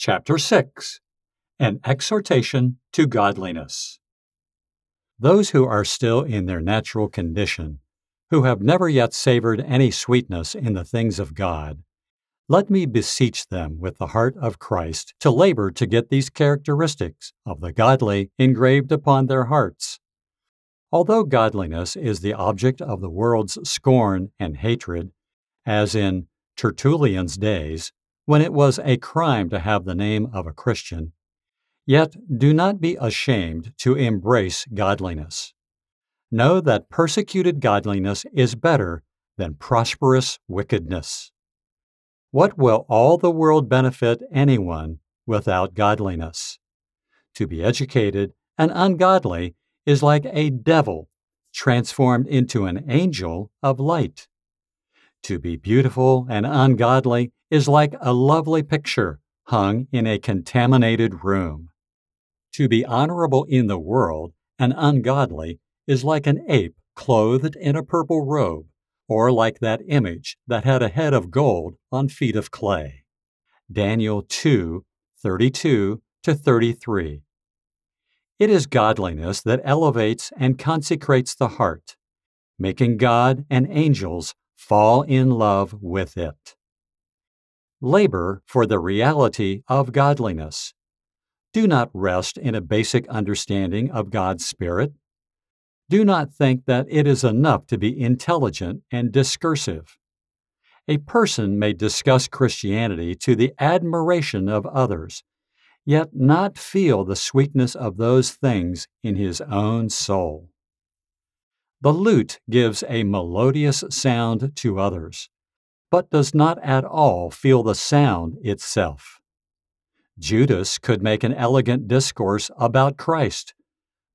Chapter 6 An Exhortation to Godliness. Those who are still in their natural condition, who have never yet savored any sweetness in the things of God, let me beseech them with the heart of Christ to labor to get these characteristics of the godly engraved upon their hearts. Although godliness is the object of the world's scorn and hatred, as in Tertullian's days, when it was a crime to have the name of a Christian, yet do not be ashamed to embrace godliness. Know that persecuted godliness is better than prosperous wickedness. What will all the world benefit anyone without godliness? To be educated and ungodly is like a devil transformed into an angel of light. To be beautiful and ungodly is like a lovely picture hung in a contaminated room. To be honorable in the world and ungodly is like an ape clothed in a purple robe or like that image that had a head of gold on feet of clay. Daniel 2 32 to 33. It is godliness that elevates and consecrates the heart, making God and angels fall in love with it. Labor for the reality of godliness. Do not rest in a basic understanding of God's Spirit do not think that it is enough to be intelligent and discursive. A person may discuss Christianity to the admiration of others, yet not feel the sweetness of those things in his own soul. The lute gives a melodious sound to others, but does not at all feel the sound itself. Judas could make an elegant discourse about Christ,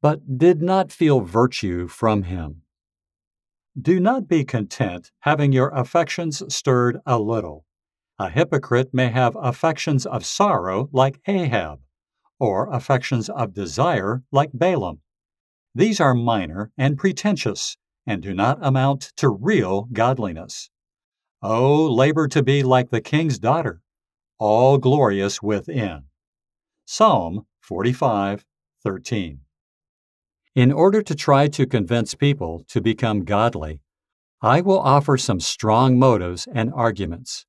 but did not feel virtue from him. Do not be content having your affections stirred a little. A hypocrite may have affections of sorrow like Ahab, or affections of desire like Balaam. These are minor and pretentious, and do not amount to real godliness. Oh, labor to be like the king's daughter, all glorious within. Psalm 45 13. In order to try to convince people to become godly, I will offer some strong motives and arguments.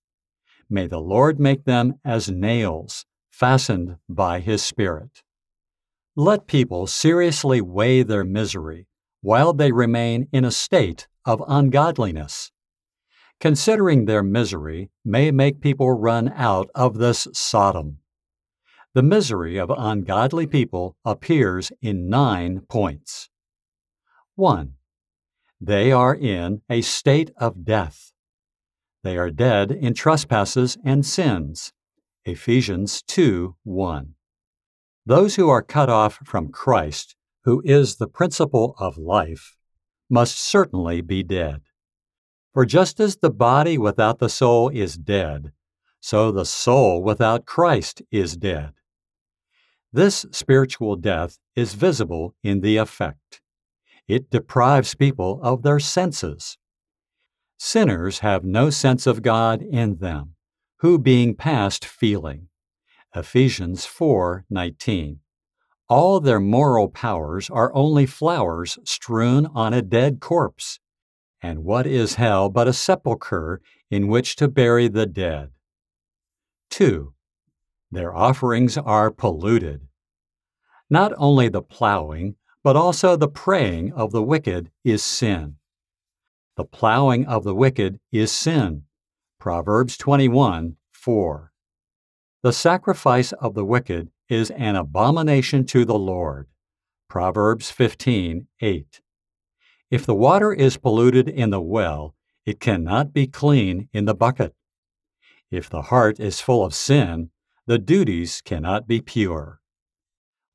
May the Lord make them as nails fastened by His Spirit. Let people seriously weigh their misery while they remain in a state of ungodliness. Considering their misery may make people run out of this Sodom. The misery of ungodly people appears in nine points. 1. They are in a state of death. They are dead in trespasses and sins. Ephesians 2 1. Those who are cut off from Christ, who is the principle of life, must certainly be dead. For just as the body without the soul is dead, so the soul without Christ is dead. This spiritual death is visible in the effect. It deprives people of their senses. Sinners have no sense of God in them, who being past feeling. Ephesians 4:19. All their moral powers are only flowers strewn on a dead corpse. And what is hell but a sepulchre in which to bury the dead? 2. Their offerings are polluted. Not only the plowing, but also the praying of the wicked is sin. The plowing of the wicked is sin. Proverbs 21 4. The sacrifice of the wicked is an abomination to the Lord. Proverbs 15 8. If the water is polluted in the well, it cannot be clean in the bucket. If the heart is full of sin, the duties cannot be pure.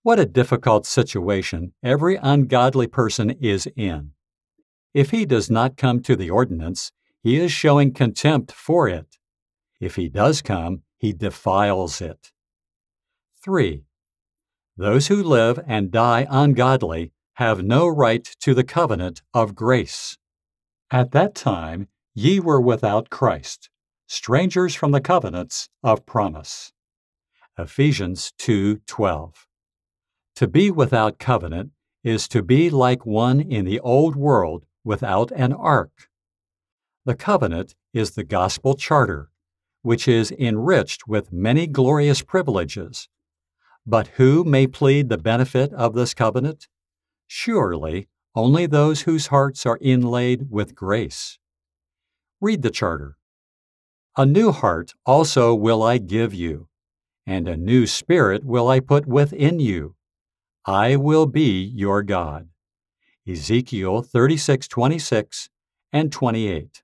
What a difficult situation every ungodly person is in. If he does not come to the ordinance, he is showing contempt for it. If he does come, he defiles it. 3. Those who live and die ungodly have no right to the covenant of grace. At that time ye were without Christ, strangers from the covenants of promise. Ephesians 2:12. To be without covenant is to be like one in the old world without an ark. The covenant is the gospel charter, which is enriched with many glorious privileges. But who may plead the benefit of this covenant? Surely only those whose hearts are inlaid with grace. Read the charter. A new heart also will I give you, and a new spirit will I put within you. I will be your God. Ezekiel 36:26 and 28.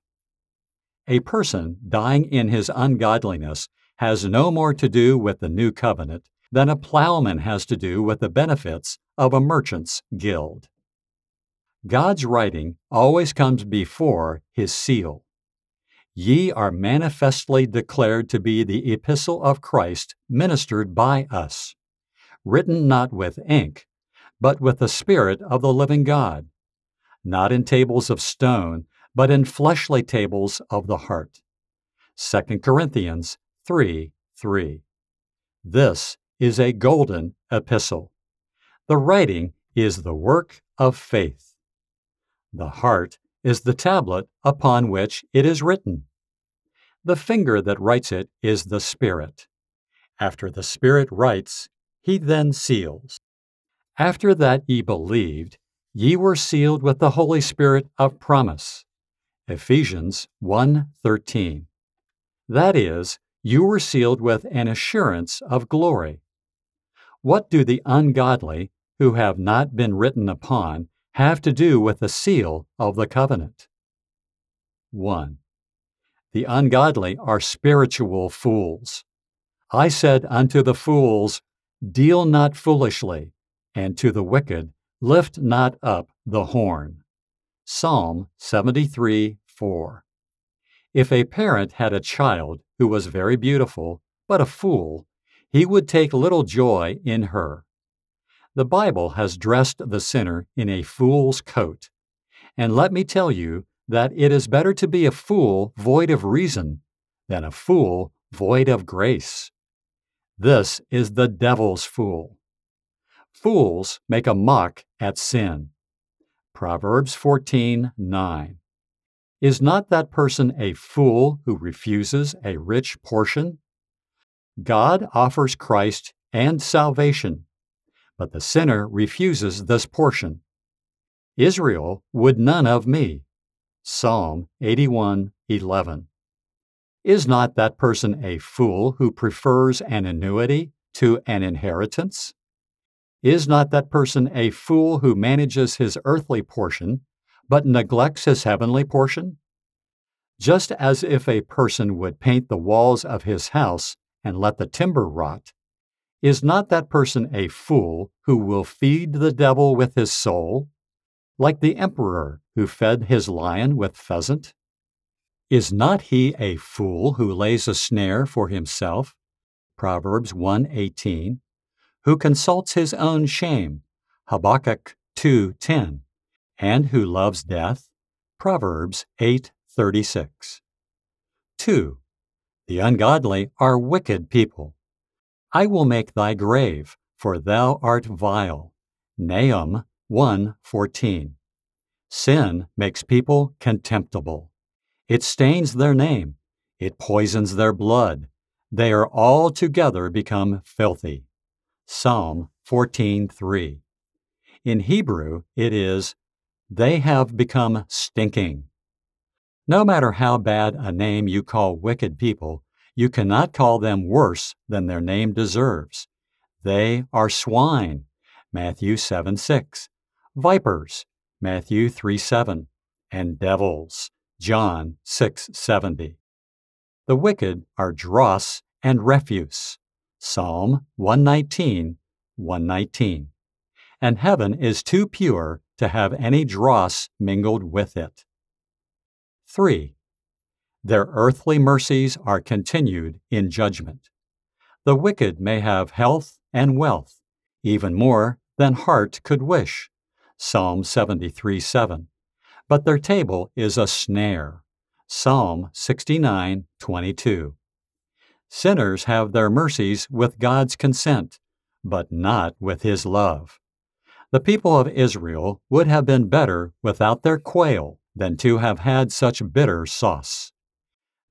A person dying in his ungodliness has no more to do with the new covenant than a plowman has to do with the benefits of a merchant's guild. God's writing always comes before his seal. Ye are manifestly declared to be the epistle of Christ ministered by us, written not with ink, but with the Spirit of the living God, not in tables of stone, but in fleshly tables of the heart. 2 Corinthians 3 3. This is a golden epistle. The writing is the work of faith. The heart is the tablet upon which it is written. The finger that writes it is the Spirit. After the Spirit writes, he then seals. After that ye believed, ye were sealed with the Holy Spirit of promise. Ephesians 1:13. That is, you were sealed with an assurance of glory. What do the ungodly, who have not been written upon, have to do with the seal of the covenant? 1. The ungodly are spiritual fools. I said unto the fools, Deal not foolishly, and to the wicked, Lift not up the horn. Psalm 73 4. If a parent had a child who was very beautiful, but a fool, he would take little joy in her. The Bible has dressed the sinner in a fool's coat. And let me tell you that it is better to be a fool void of reason than a fool void of grace. This is the devil's fool. Fools make a mock at sin. Proverbs 14:9. Is not that person a fool who refuses a rich portion? God offers Christ and salvation, but the sinner refuses this portion. Israel would none of me. Psalm 81:11. Is not that person a fool who prefers an annuity to an inheritance? Is not that person a fool who manages his earthly portion, but neglects his heavenly portion? Just as if a person would paint the walls of his house and let the timber rot, is not that person a fool who will feed the devil with his soul, like the emperor who fed his lion with pheasant? Is not he a fool who lays a snare for himself? Proverbs 1:18 who consults his own shame, Habakkuk 2:10, and who loves death, Proverbs 8:36. 2. The ungodly are wicked people. I will make thy grave, for thou art vile. Nahum 1:14. Sin makes people contemptible. It stains their name. It poisons their blood. They are altogether become filthy. Psalm 14:3. In Hebrew, it is, They have become stinking. No matter how bad a name you call wicked people, you cannot call them worse than their name deserves. They are swine. Matthew 7 6. Vipers. Matthew 3 7. And devils. John 6 70. The wicked are dross and refuse. Psalm 119, 119. And heaven is too pure to have any dross mingled with it. 3. Their earthly mercies are continued in judgment. The wicked may have health and wealth, even more than heart could wish. Psalm 73 7. But their table is a snare. Psalm 69 22. Sinners have their mercies with God's consent, but not with His love. The people of Israel would have been better without their quail than to have had such bitter sauce.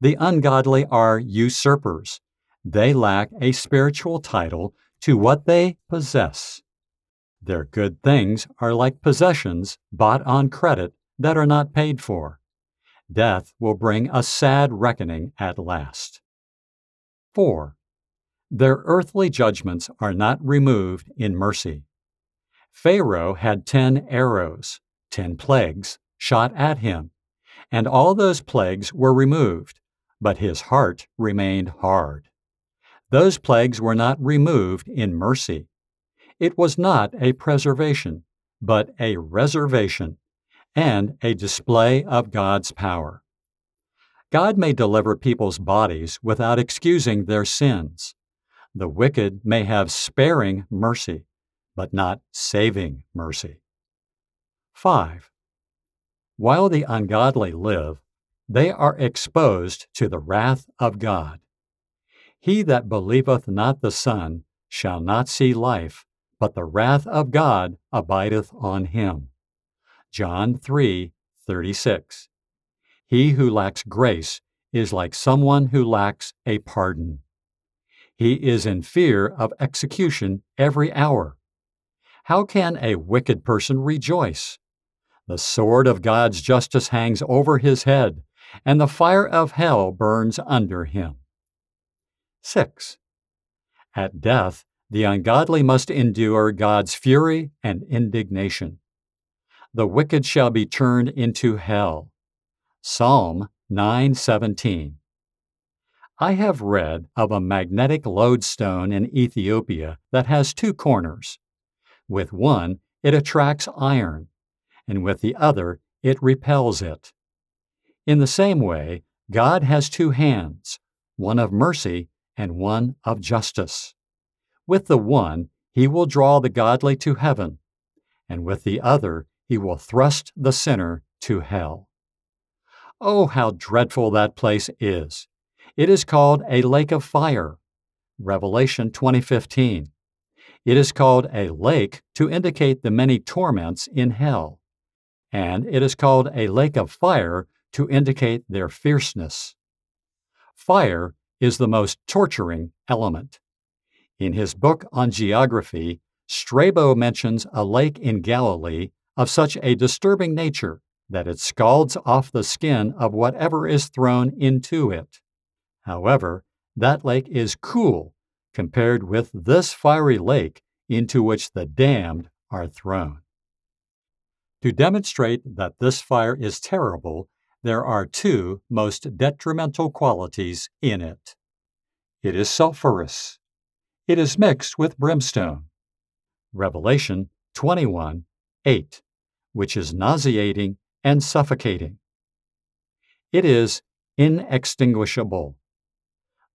The ungodly are usurpers. They lack a spiritual title to what they possess. Their good things are like possessions bought on credit that are not paid for. Death will bring a sad reckoning at last. 4. Their earthly judgments are not removed in mercy. Pharaoh had ten arrows, ten plagues, shot at him, and all those plagues were removed, but his heart remained hard. Those plagues were not removed in mercy. It was not a preservation, but a reservation, and a display of God's power. God may deliver people's bodies without excusing their sins. The wicked may have sparing mercy, but not saving mercy. 5. While the ungodly live, they are exposed to the wrath of God. He that believeth not the Son shall not see life, but the wrath of God abideth on him. John 3 36. He who lacks grace is like someone who lacks a pardon. He is in fear of execution every hour. How can a wicked person rejoice? The sword of God's justice hangs over his head, and the fire of hell burns under him. 6. At death, the ungodly must endure God's fury and indignation. The wicked shall be turned into hell. Psalm 9:17. I have read of a magnetic lodestone in Ethiopia that has two corners. With one, it attracts iron, and with the other, it repels it. In the same way, God has two hands, one of mercy and one of justice. With the one, he will draw the godly to heaven, and with the other, he will thrust the sinner to hell. Oh, how dreadful that place is! It is called a lake of fire. Revelation 2015. It is called a lake to indicate the many torments in hell. And it is called a lake of fire to indicate their fierceness. Fire is the most torturing element. In his book on geography, Strabo mentions a lake in Galilee of such a disturbing nature that it scalds off the skin of whatever is thrown into it. However, that lake is cool compared with this fiery lake into which the damned are thrown. To demonstrate that this fire is terrible, there are two most detrimental qualities in it. It is sulphurous. It is mixed with brimstone. Revelation 21 8, which is nauseating and suffocating. It is inextinguishable.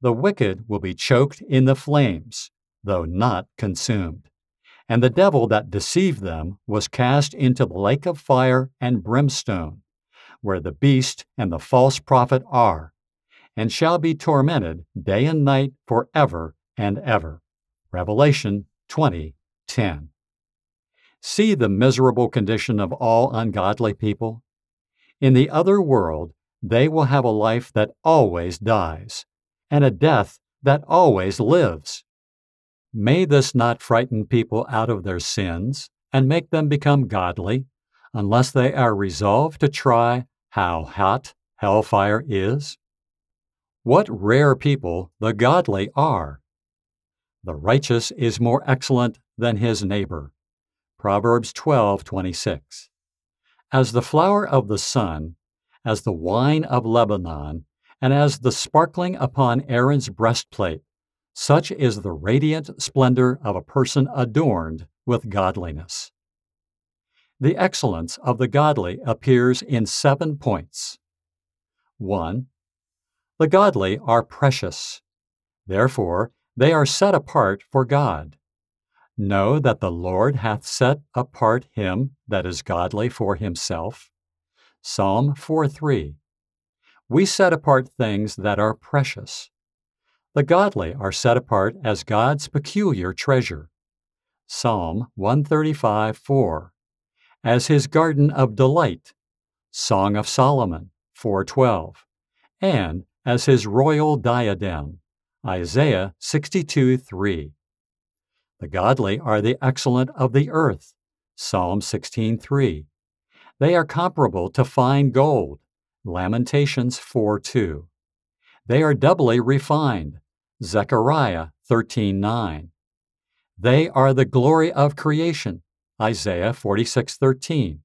The wicked will be choked in the flames, though not consumed. And the devil that deceived them was cast into the lake of fire and brimstone, where the beast and the false prophet are, and shall be tormented day and night for ever and ever. Revelation 20:10. See the miserable condition of all ungodly people. In the other world, they will have a life that always dies, and a death that always lives. May this not frighten people out of their sins and make them become godly, unless they are resolved to try how hot hellfire is? What rare people the godly are! The righteous is more excellent than his neighbor. Proverbs 12:26. As the flower of the sun, as the wine of Lebanon, and as the sparkling upon Aaron's breastplate, such is the radiant splendor of a person adorned with godliness. The excellence of the godly appears in seven points. 1. The godly are precious. Therefore, they are set apart for God. Know that the Lord hath set apart him that is godly for himself. Psalm 4 3. We set apart things that are precious. The godly are set apart as God's peculiar treasure. Psalm 135 4. As his garden of delight. Song of Solomon 412. And as his royal diadem. Isaiah 62 3. The godly are the excellent of the earth. Psalm 16 3. They are comparable to fine gold. Lamentations 4 2. They are doubly refined. Zechariah 13 9. They are the glory of creation. Isaiah 46 13.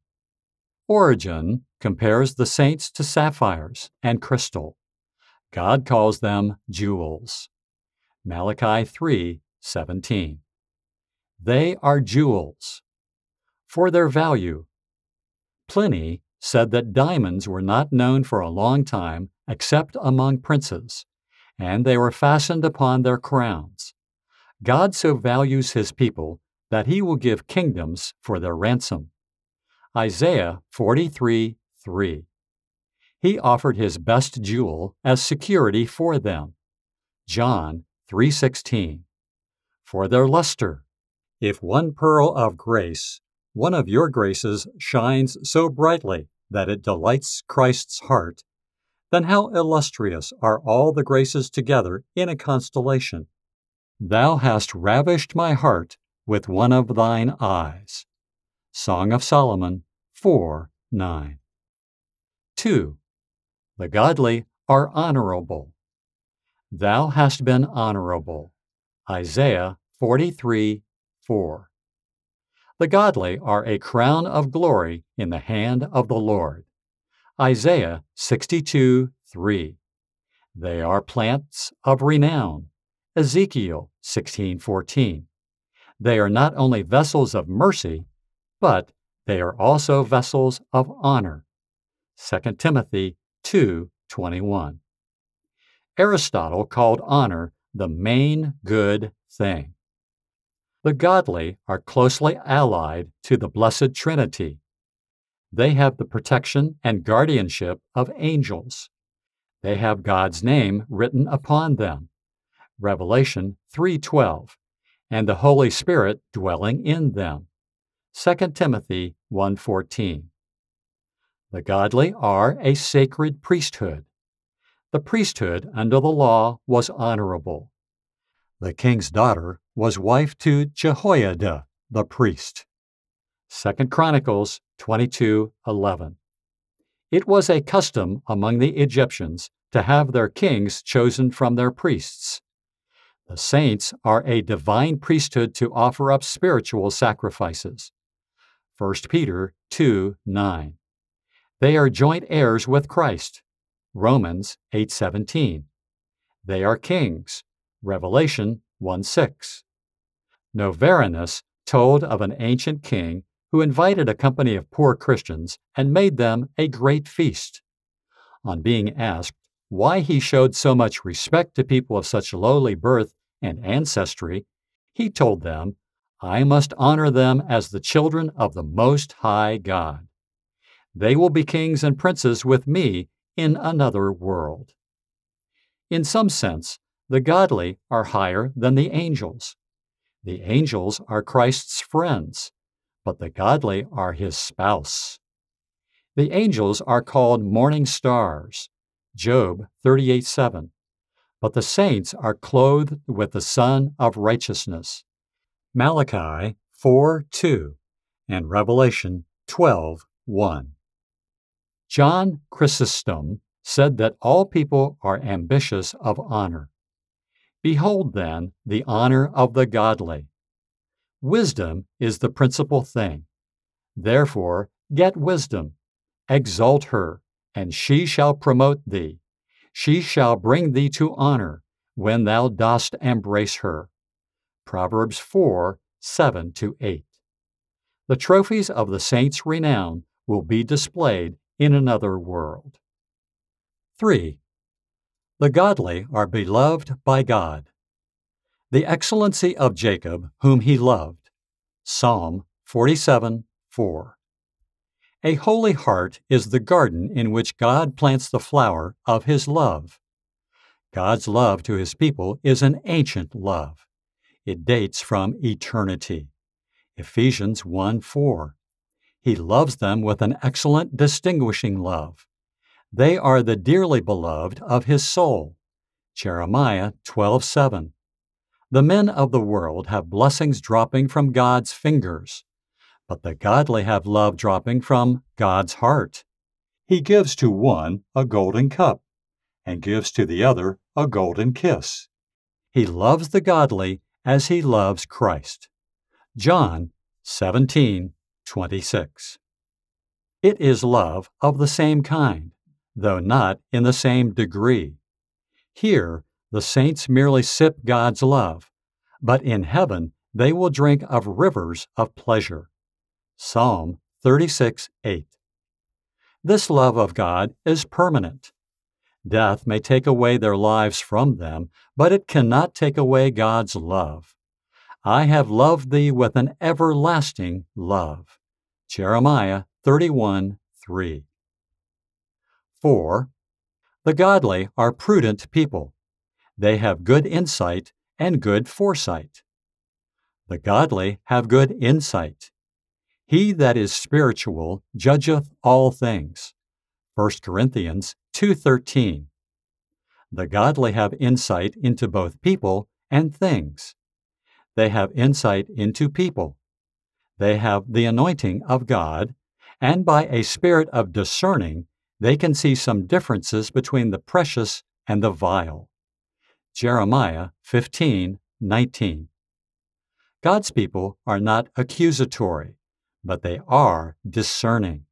Origen compares the saints to sapphires and crystal. God calls them jewels. Malachi 3:17. They are jewels. For their value, Pliny said that diamonds were not known for a long time except among princes, and they were fastened upon their crowns. God so values his people that he will give kingdoms for their ransom. Isaiah 43 3. He offered his best jewel as security for them. John 3:16. For their luster. If one pearl of grace, one of your graces shines so brightly that it delights Christ's heart, then how illustrious are all the graces together in a constellation. Thou hast ravished my heart with one of thine eyes. Song of Solomon 4 9. 2. The godly are honorable. Thou hast been honorable. Isaiah 43 4. The godly are a crown of glory in the hand of the Lord. Isaiah 62 3. They are plants of renown. Ezekiel 16:14. They are not only vessels of mercy, but they are also vessels of honor. 2 Timothy 2:21. Aristotle called honor the main good thing. The godly are closely allied to the Blessed Trinity. They have the protection and guardianship of angels. They have God's name written upon them. Revelation 3:12, and the Holy Spirit dwelling in them. 2 Timothy 1:14. The godly are a sacred priesthood. The priesthood under the law was honorable. The king's daughter was wife to Jehoiada, the priest. 2 Chronicles 22:11. It was a custom among the Egyptians to have their kings chosen from their priests. The saints are a divine priesthood to offer up spiritual sacrifices. 1 Peter 2 9. They are joint heirs with Christ. Romans 8:17. They are kings. Revelation 1 6. Noverinus told of an ancient king who invited a company of poor Christians and made them a great feast. On being asked why he showed so much respect to people of such lowly birth and ancestry, he told them, I must honor them as the children of the Most High God. They will be kings and princes with me in another world. In some sense, the godly are higher than the angels. The angels are Christ's friends, but the godly are his spouse. The angels are called morning stars, Job 38 7. But the saints are clothed with the Sun of righteousness. Malachi 4 2 and Revelation 12 1. John Chrysostom said that all people are ambitious of honor. Behold, then, the honor of the godly. Wisdom is the principal thing. Therefore, get wisdom, exalt her, and she shall promote thee. She shall bring thee to honor when thou dost embrace her. Proverbs 4 7 8. The trophies of the saints' renown will be displayed in another world. 3. The godly are beloved by God. The excellency of Jacob, whom he loved. Psalm 47 4. A holy heart is the garden in which God plants the flower of his love. God's love to his people is an ancient love. It dates from eternity. Ephesians 1 4. He loves them with an excellent distinguishing love. They are the dearly beloved of his soul. Jeremiah 12 7. The men of the world have blessings dropping from God's fingers, but the godly have love dropping from God's heart. He gives to one a golden cup and gives to the other a golden kiss. He loves the godly as he loves Christ. John 17:26. It is love of the same kind, though not in the same degree. Here, the saints merely sip God's love, but in heaven they will drink of rivers of pleasure. Psalm 36:8. This love of God is permanent. Death may take away their lives from them, but it cannot take away God's love. I have loved thee with an everlasting love. Jeremiah 31 3. 4. The godly are prudent people. They have good insight and good foresight. The godly have good insight. He that is spiritual judgeth all things. 1 Corinthians 2:13. The godly have insight into both people and things. They have insight into people. They have the anointing of God, and by a spirit of discerning, they can see some differences between the precious and the vile. Jeremiah 15:19. God's people are not accusatory, but they are discerning.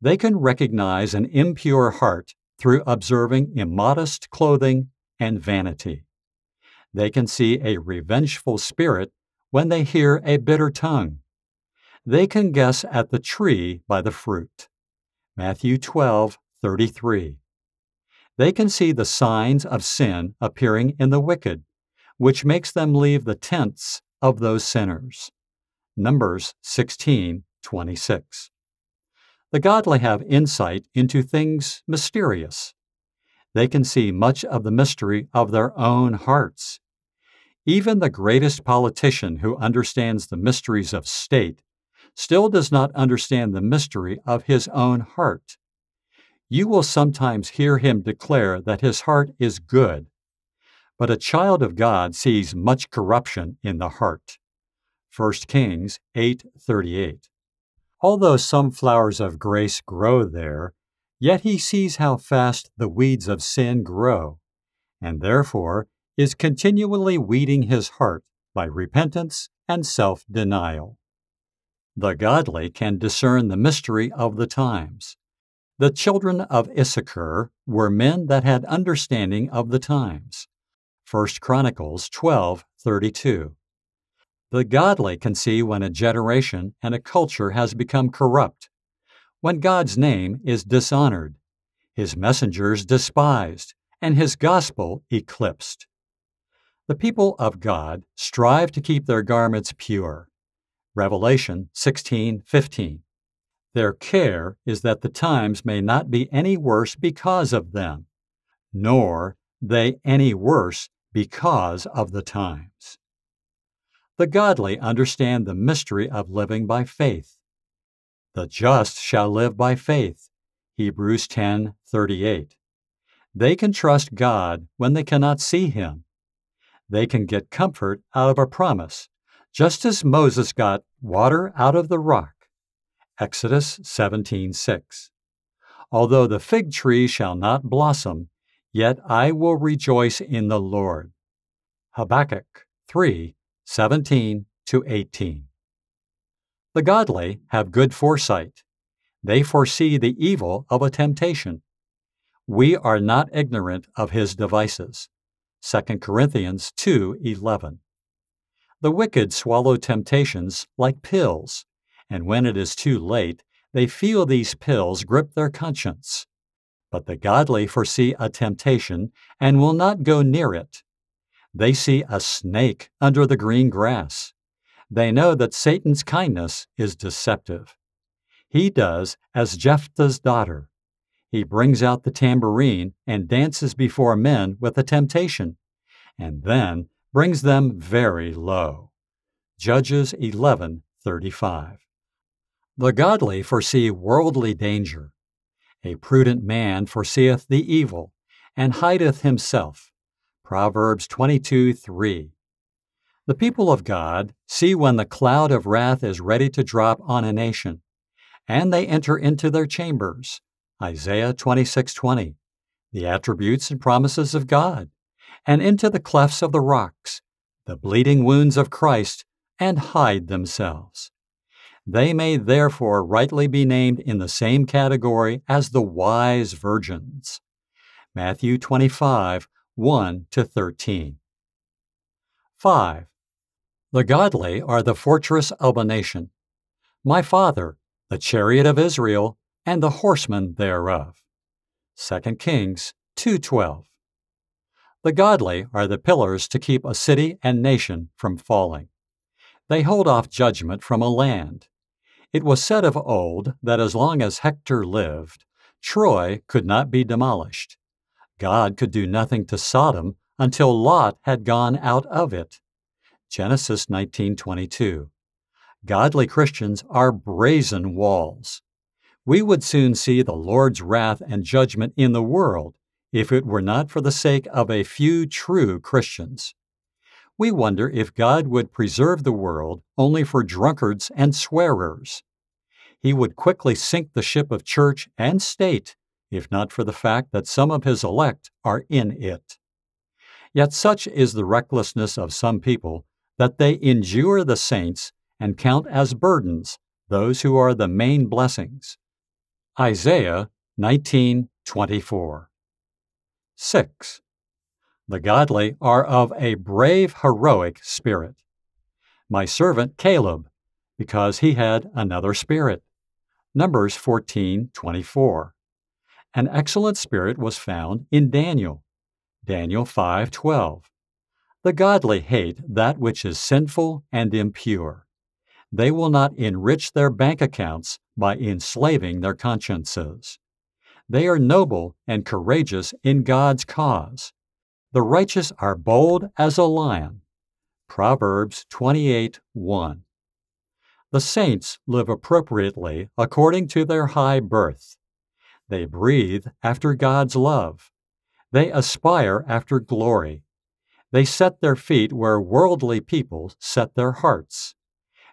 They can recognize an impure heart through observing immodest clothing and vanity. They can see a revengeful spirit when they hear a bitter tongue. They can guess at the tree by the fruit. Matthew 12:33. They can see the signs of sin appearing in the wicked, which makes them leave the tents of those sinners. Numbers 16:26. The godly have insight into things mysterious. They can see much of the mystery of their own hearts. Even the greatest politician who understands the mysteries of state still does not understand the mystery of his own heart. You will sometimes hear him declare that his heart is good, but a child of God sees much corruption in the heart. 1 Kings 8:38 Although some flowers of grace grow there, yet he sees how fast the weeds of sin grow, and therefore is continually weeding his heart by repentance and self denial. The godly can discern the mystery of the times. The children of Issachar were men that had understanding of the times. 1 Chronicles 12:32. The godly can see when a generation and a culture has become corrupt, when God's name is dishonored, his messengers despised, and his gospel eclipsed. The people of God strive to keep their garments pure. Revelation 16:15. Their care is that the times may not be any worse because of them, nor they any worse because of the times. The godly understand the mystery of living by faith. The just shall live by faith. Hebrews 10:38. They can trust God when they cannot see him. They can get comfort out of a promise, just as Moses got water out of the rock. Exodus 17:6. Although the fig tree shall not blossom, yet I will rejoice in the Lord. Habakkuk 3 17 to 18. The godly have good foresight. They foresee the evil of a temptation. We are not ignorant of his devices. 2 Corinthians 2:11. The wicked swallow temptations like pills, and when it is too late, they feel these pills grip their conscience. But the godly foresee a temptation and will not go near it. They see a snake under the green grass. They know that Satan's kindness is deceptive. He does as Jephthah's daughter. He brings out the tambourine and dances before men with a temptation, and then brings them very low. Judges 11:35. The godly foresee worldly danger. A prudent man foreseeth the evil, and hideth himself. Proverbs 22:3. The people of God see when the cloud of wrath is ready to drop on a nation, and they enter into their chambers. Isaiah 26:20. The attributes and promises of God, and into the clefts of the rocks, the bleeding wounds of Christ, and hide themselves. They may therefore rightly be named in the same category as the wise virgins. Matthew 25, 1 to 13. 5. The godly are the fortress of a nation. My father, the chariot of Israel, and the horsemen thereof. 2 Kings 2:12. The godly are the pillars to keep a city and nation from falling. They hold off judgment from a land. It was said of old that as long as Hector lived, Troy could not be demolished. God could do nothing to Sodom until Lot had gone out of it. Genesis 19:22. Godly Christians are brazen walls. We would soon see the Lord's wrath and judgment in the world if it were not for the sake of a few true Christians. We wonder if God would preserve the world only for drunkards and swearers. He would quickly sink the ship of church and state if not for the fact that some of his elect are in it. Yet such is the recklessness of some people that they injure the saints and count as burdens those who are the main blessings. Isaiah 19:24. 6. The godly are of a brave, heroic spirit. My servant Caleb, because he had another spirit. Numbers 14:24. An excellent spirit was found in Daniel. Daniel 5:12. The godly hate that which is sinful and impure. They will not enrich their bank accounts by enslaving their consciences. They are noble and courageous in God's cause. The righteous are bold as a lion. Proverbs 28:1. The saints live appropriately according to their high birth. They breathe after God's love. They aspire after glory. They set their feet where worldly people set their hearts.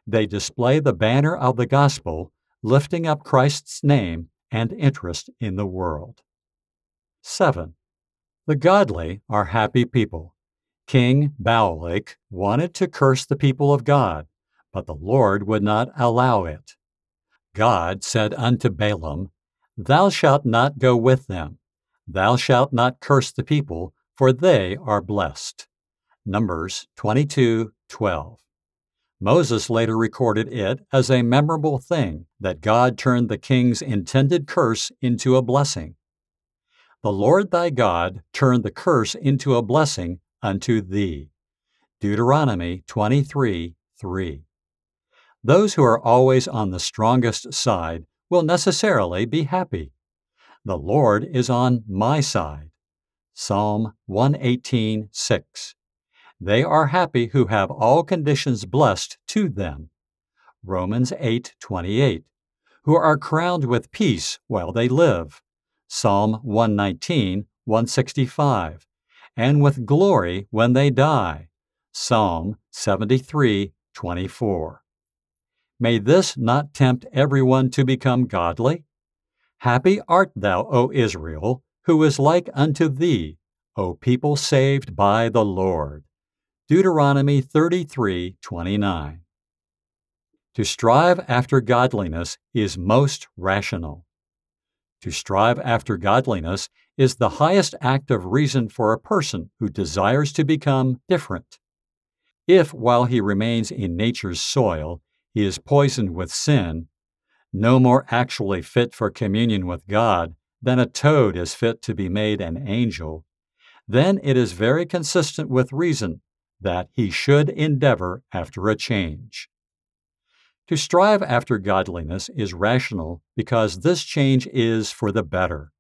They display the banner of the gospel, lifting up Christ's name and interest in the world. 7. The godly are happy people. King Balak wanted to curse the people of God, but the Lord would not allow it. God said unto Balaam, Thou shalt not go with them. Thou shalt not curse the people, for they are blessed. Numbers 22:12. Moses later recorded it as a memorable thing that God turned the king's intended curse into a blessing. The Lord thy God turned the curse into a blessing unto thee. Deuteronomy 23 3. Those who are always on the strongest side will necessarily be happy. The Lord is on my side. Psalm 118:6. They are happy who have all conditions blessed to them. Romans 8:28. Who are crowned with peace while they live. Psalm 119, 165. And with glory when they die. Psalm 73:24. May this not tempt everyone to become godly? Happy art thou, O Israel, who is like unto thee, O people saved by the Lord. Deuteronomy 33:29. To strive after godliness is most rational. To strive after godliness is the highest act of reason for a person who desires to become different. If, while he remains in nature's soil, he is poisoned with sin, no more actually fit for communion with God than a toad is fit to be made an angel, then it is very consistent with reason that he should endeavor after a change. To strive after godliness is rational because this change is for the better.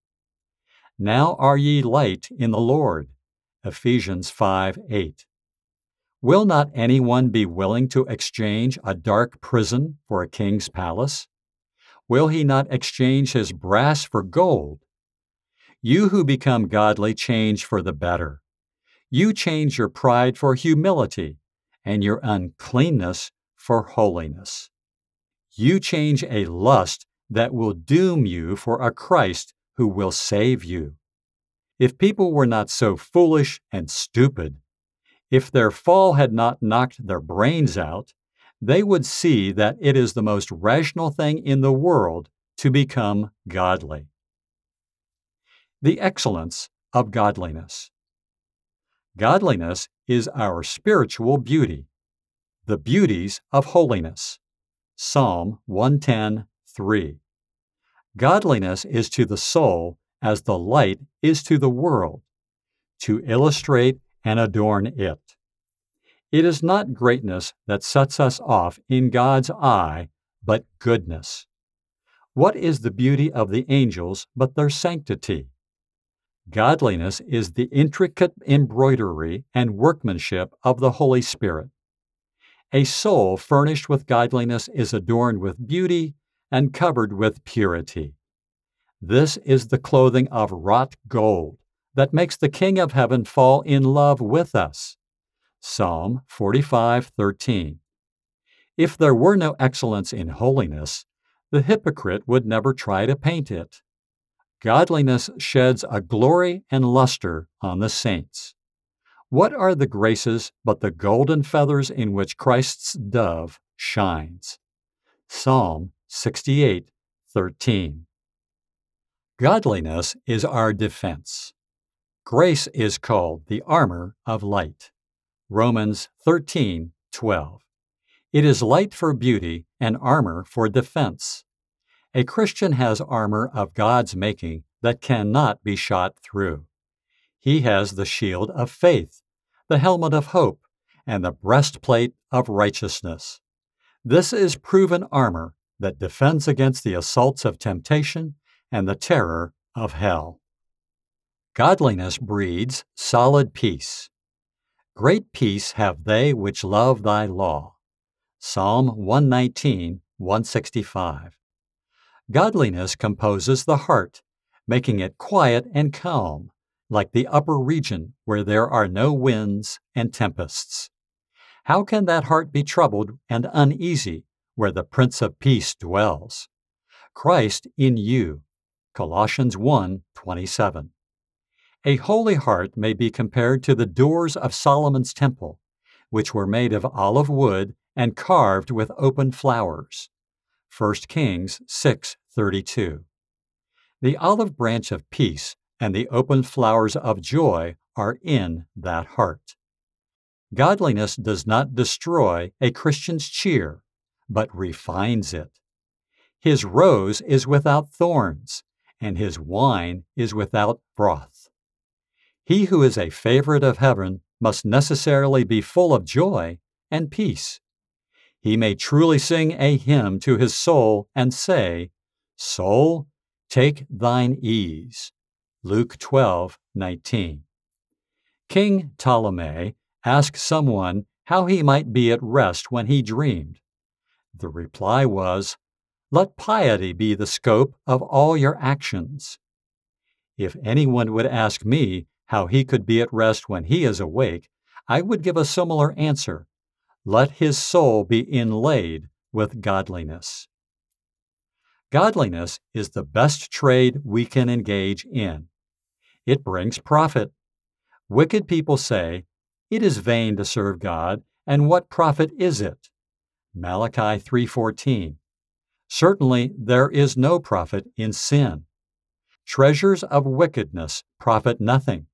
Now are ye light in the Lord. Ephesians 5 8. Will not anyone be willing to exchange a dark prison for a king's palace? Will he not exchange his brass for gold? You who become godly change for the better. You change your pride for humility and your uncleanness for holiness. You change a lust that will doom you for a Christ who will save you. If people were not so foolish and stupid, if their fall had not knocked their brains out, they would see that it is the most rational thing in the world to become godly. The excellence of godliness. Godliness is our spiritual beauty, the beauties of holiness. Psalm 110:3. Godliness is to the soul as the light is to the world, to illustrate and adorn it. It is not greatness that sets us off in God's eye, but goodness. What is the beauty of the angels but their sanctity? Godliness is the intricate embroidery and workmanship of the Holy Spirit. A soul furnished with godliness is adorned with beauty and covered with purity. This is the clothing of wrought gold that makes the King of heaven fall in love with us. Psalm 45:13. If there were no excellence in holiness, the hypocrite would never try to paint it. Godliness sheds a glory and luster on the saints. What are the graces but the golden feathers in which Christ's dove shines? Psalm 68:13. Godliness is our defense. Grace is called the armor of light. Romans 13:12. It is light for beauty and armor for defense. A Christian has armor of God's making that cannot be shot through. He has the shield of faith, the helmet of hope, and the breastplate of righteousness. This is proven armor that defends against the assaults of temptation and the terror of hell. Godliness breeds solid peace. Great peace have they which love thy law. Psalm 119, 165. Godliness composes the heart, making it quiet and calm, like the upper region where there are no winds and tempests. How can that heart be troubled and uneasy where the Prince of Peace dwells? Christ in you. Colossians 1:27. A holy heart may be compared to the doors of Solomon's temple, which were made of olive wood and carved with open flowers. 1 Kings 6:32. The olive branch of peace and the open flowers of joy are in that heart. Godliness does not destroy a Christian's cheer, but refines it. His rose is without thorns, and his wine is without froth. He who is a favorite of heaven must necessarily be full of joy and peace. He may truly sing a hymn to his soul and say, Soul, take thine ease. Luke 12:19. King Ptolemy asked someone how he might be at rest when he dreamed. The reply was, Let piety be the scope of all your actions. If anyone would ask me how he could be at rest when he is awake, I would give a similar answer. Let his soul be inlaid with godliness. Godliness is the best trade we can engage in. It brings profit. Wicked people say, It is vain to serve God, and what profit is it? Malachi 3:14. Certainly there is no profit in sin. Treasures of wickedness profit nothing.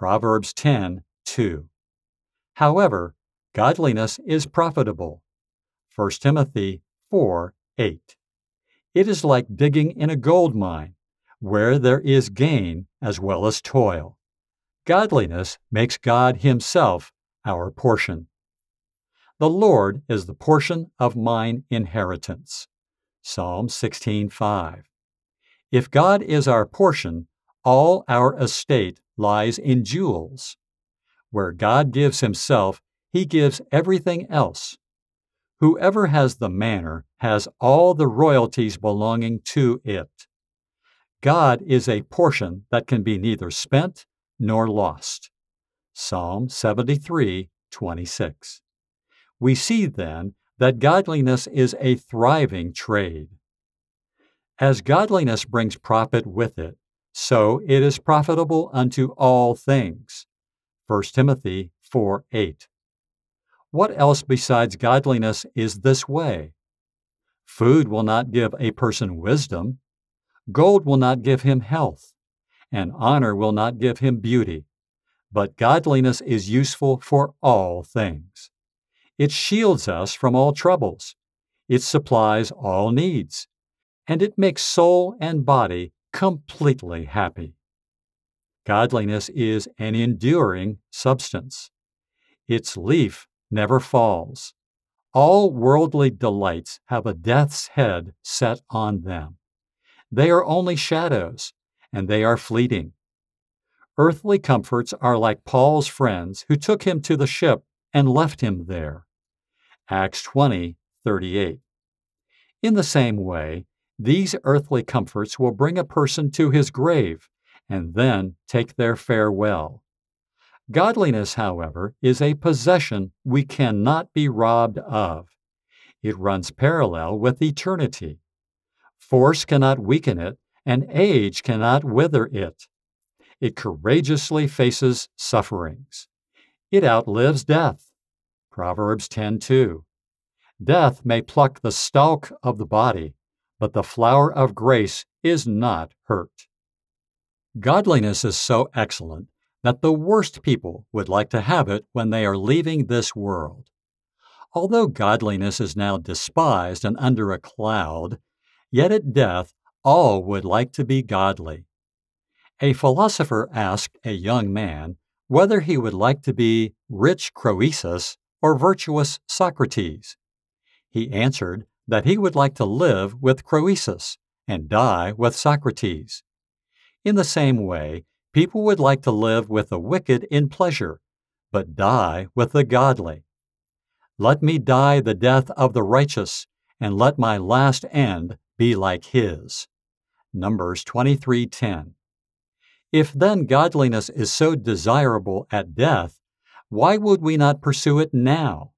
Proverbs 10:2. However, godliness is profitable. 1 Timothy 4:8. It is like digging in a gold mine, where there is gain as well as toil. Godliness makes God Himself our portion. The Lord is the portion of mine inheritance. Psalm 16:5. If God is our portion, all our estate lies in jewels. Where God gives Himself, He gives everything else. Whoever has the manor has all the royalties belonging to it. God is a portion that can be neither spent nor lost. Psalm 73, 26. We see then that godliness is a thriving trade. As godliness brings profit with it, so it is profitable unto all things. 1 Timothy 4 8. What else besides godliness is this way? Food will not give a person wisdom, gold will not give him health, and honor will not give him beauty. But godliness is useful for all things. It shields us from all troubles. It supplies all needs. And it makes soul and body completely happy. Godliness is an enduring substance. Its leaf never falls. All worldly delights have a death's head set on them. They are only shadows, and they are fleeting. Earthly comforts are like Paul's friends who took him to the ship and left him there. Acts 20, 38. In the same way, these earthly comforts will bring a person to his grave and then take their farewell. Godliness, however, is a possession we cannot be robbed of. It runs parallel with eternity. Force cannot weaken it, and age cannot wither it. It courageously faces sufferings. It outlives death. Proverbs 10:2. Death may pluck the stalk of the body, but the flower of grace is not hurt. Godliness is so excellent that the worst people would like to have it when they are leaving this world. Although godliness is now despised and under a cloud, yet at death all would like to be godly. A philosopher asked a young man whether he would like to be rich Croesus or virtuous Socrates. He answered that he would like to live with Croesus and die with Socrates. In the same way, people would like to live with the wicked in pleasure, but die with the godly. Let me die the death of the righteous, and let my last end be like his. Numbers 23:10. If then godliness is so desirable at death, why would we not pursue it now?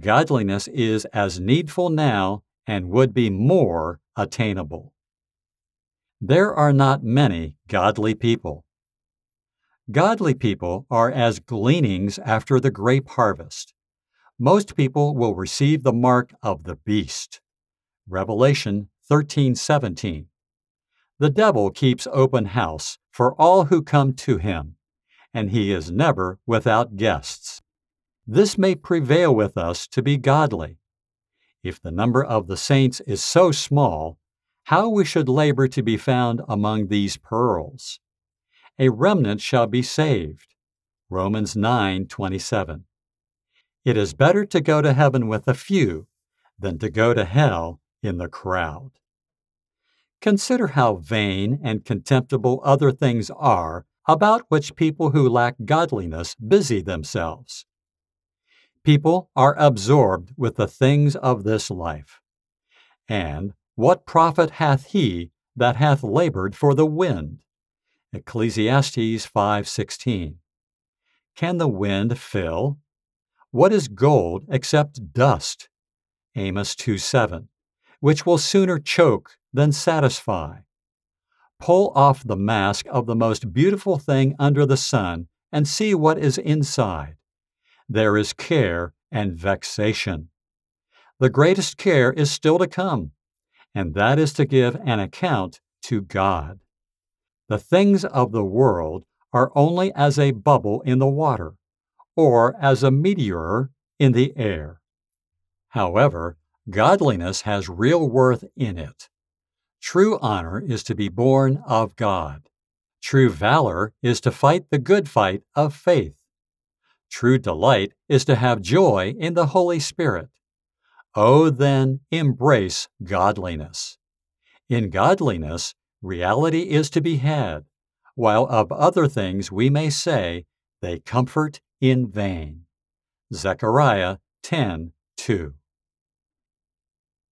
Godliness is as needful now and would be more attainable. There are not many godly people. Godly people are as gleanings after the grape harvest. Most people will receive the mark of the beast. Revelation 13:17. The devil keeps open house for all who come to him, and he is never without guests. This may prevail with us to be godly. If the number of the saints is so small, how we should labor to be found among these pearls. A remnant shall be saved. Romans 9:27. It is better to go to heaven with a few than to go to hell in the crowd. Consider how vain and contemptible other things are about which people who lack godliness busy themselves. People are absorbed with the things of this life. And what profit hath he that hath labored for the wind? Ecclesiastes 5:16. Can the wind fill? What is gold except dust? Amos 2:7, which will sooner choke than satisfy. Pull off the mask of the most beautiful thing under the sun and see what is inside. There is care and vexation. The greatest care is still to come, and that is to give an account to God. The things of the world are only as a bubble in the water, or as a meteor in the air. However, godliness has real worth in it. True honor is to be born of God. True valor is to fight the good fight of faith. True delight is to have joy in the Holy Spirit. Oh, then, embrace godliness. In godliness, reality is to be had, while of other things we may say, They comfort in vain. Zechariah 10 2.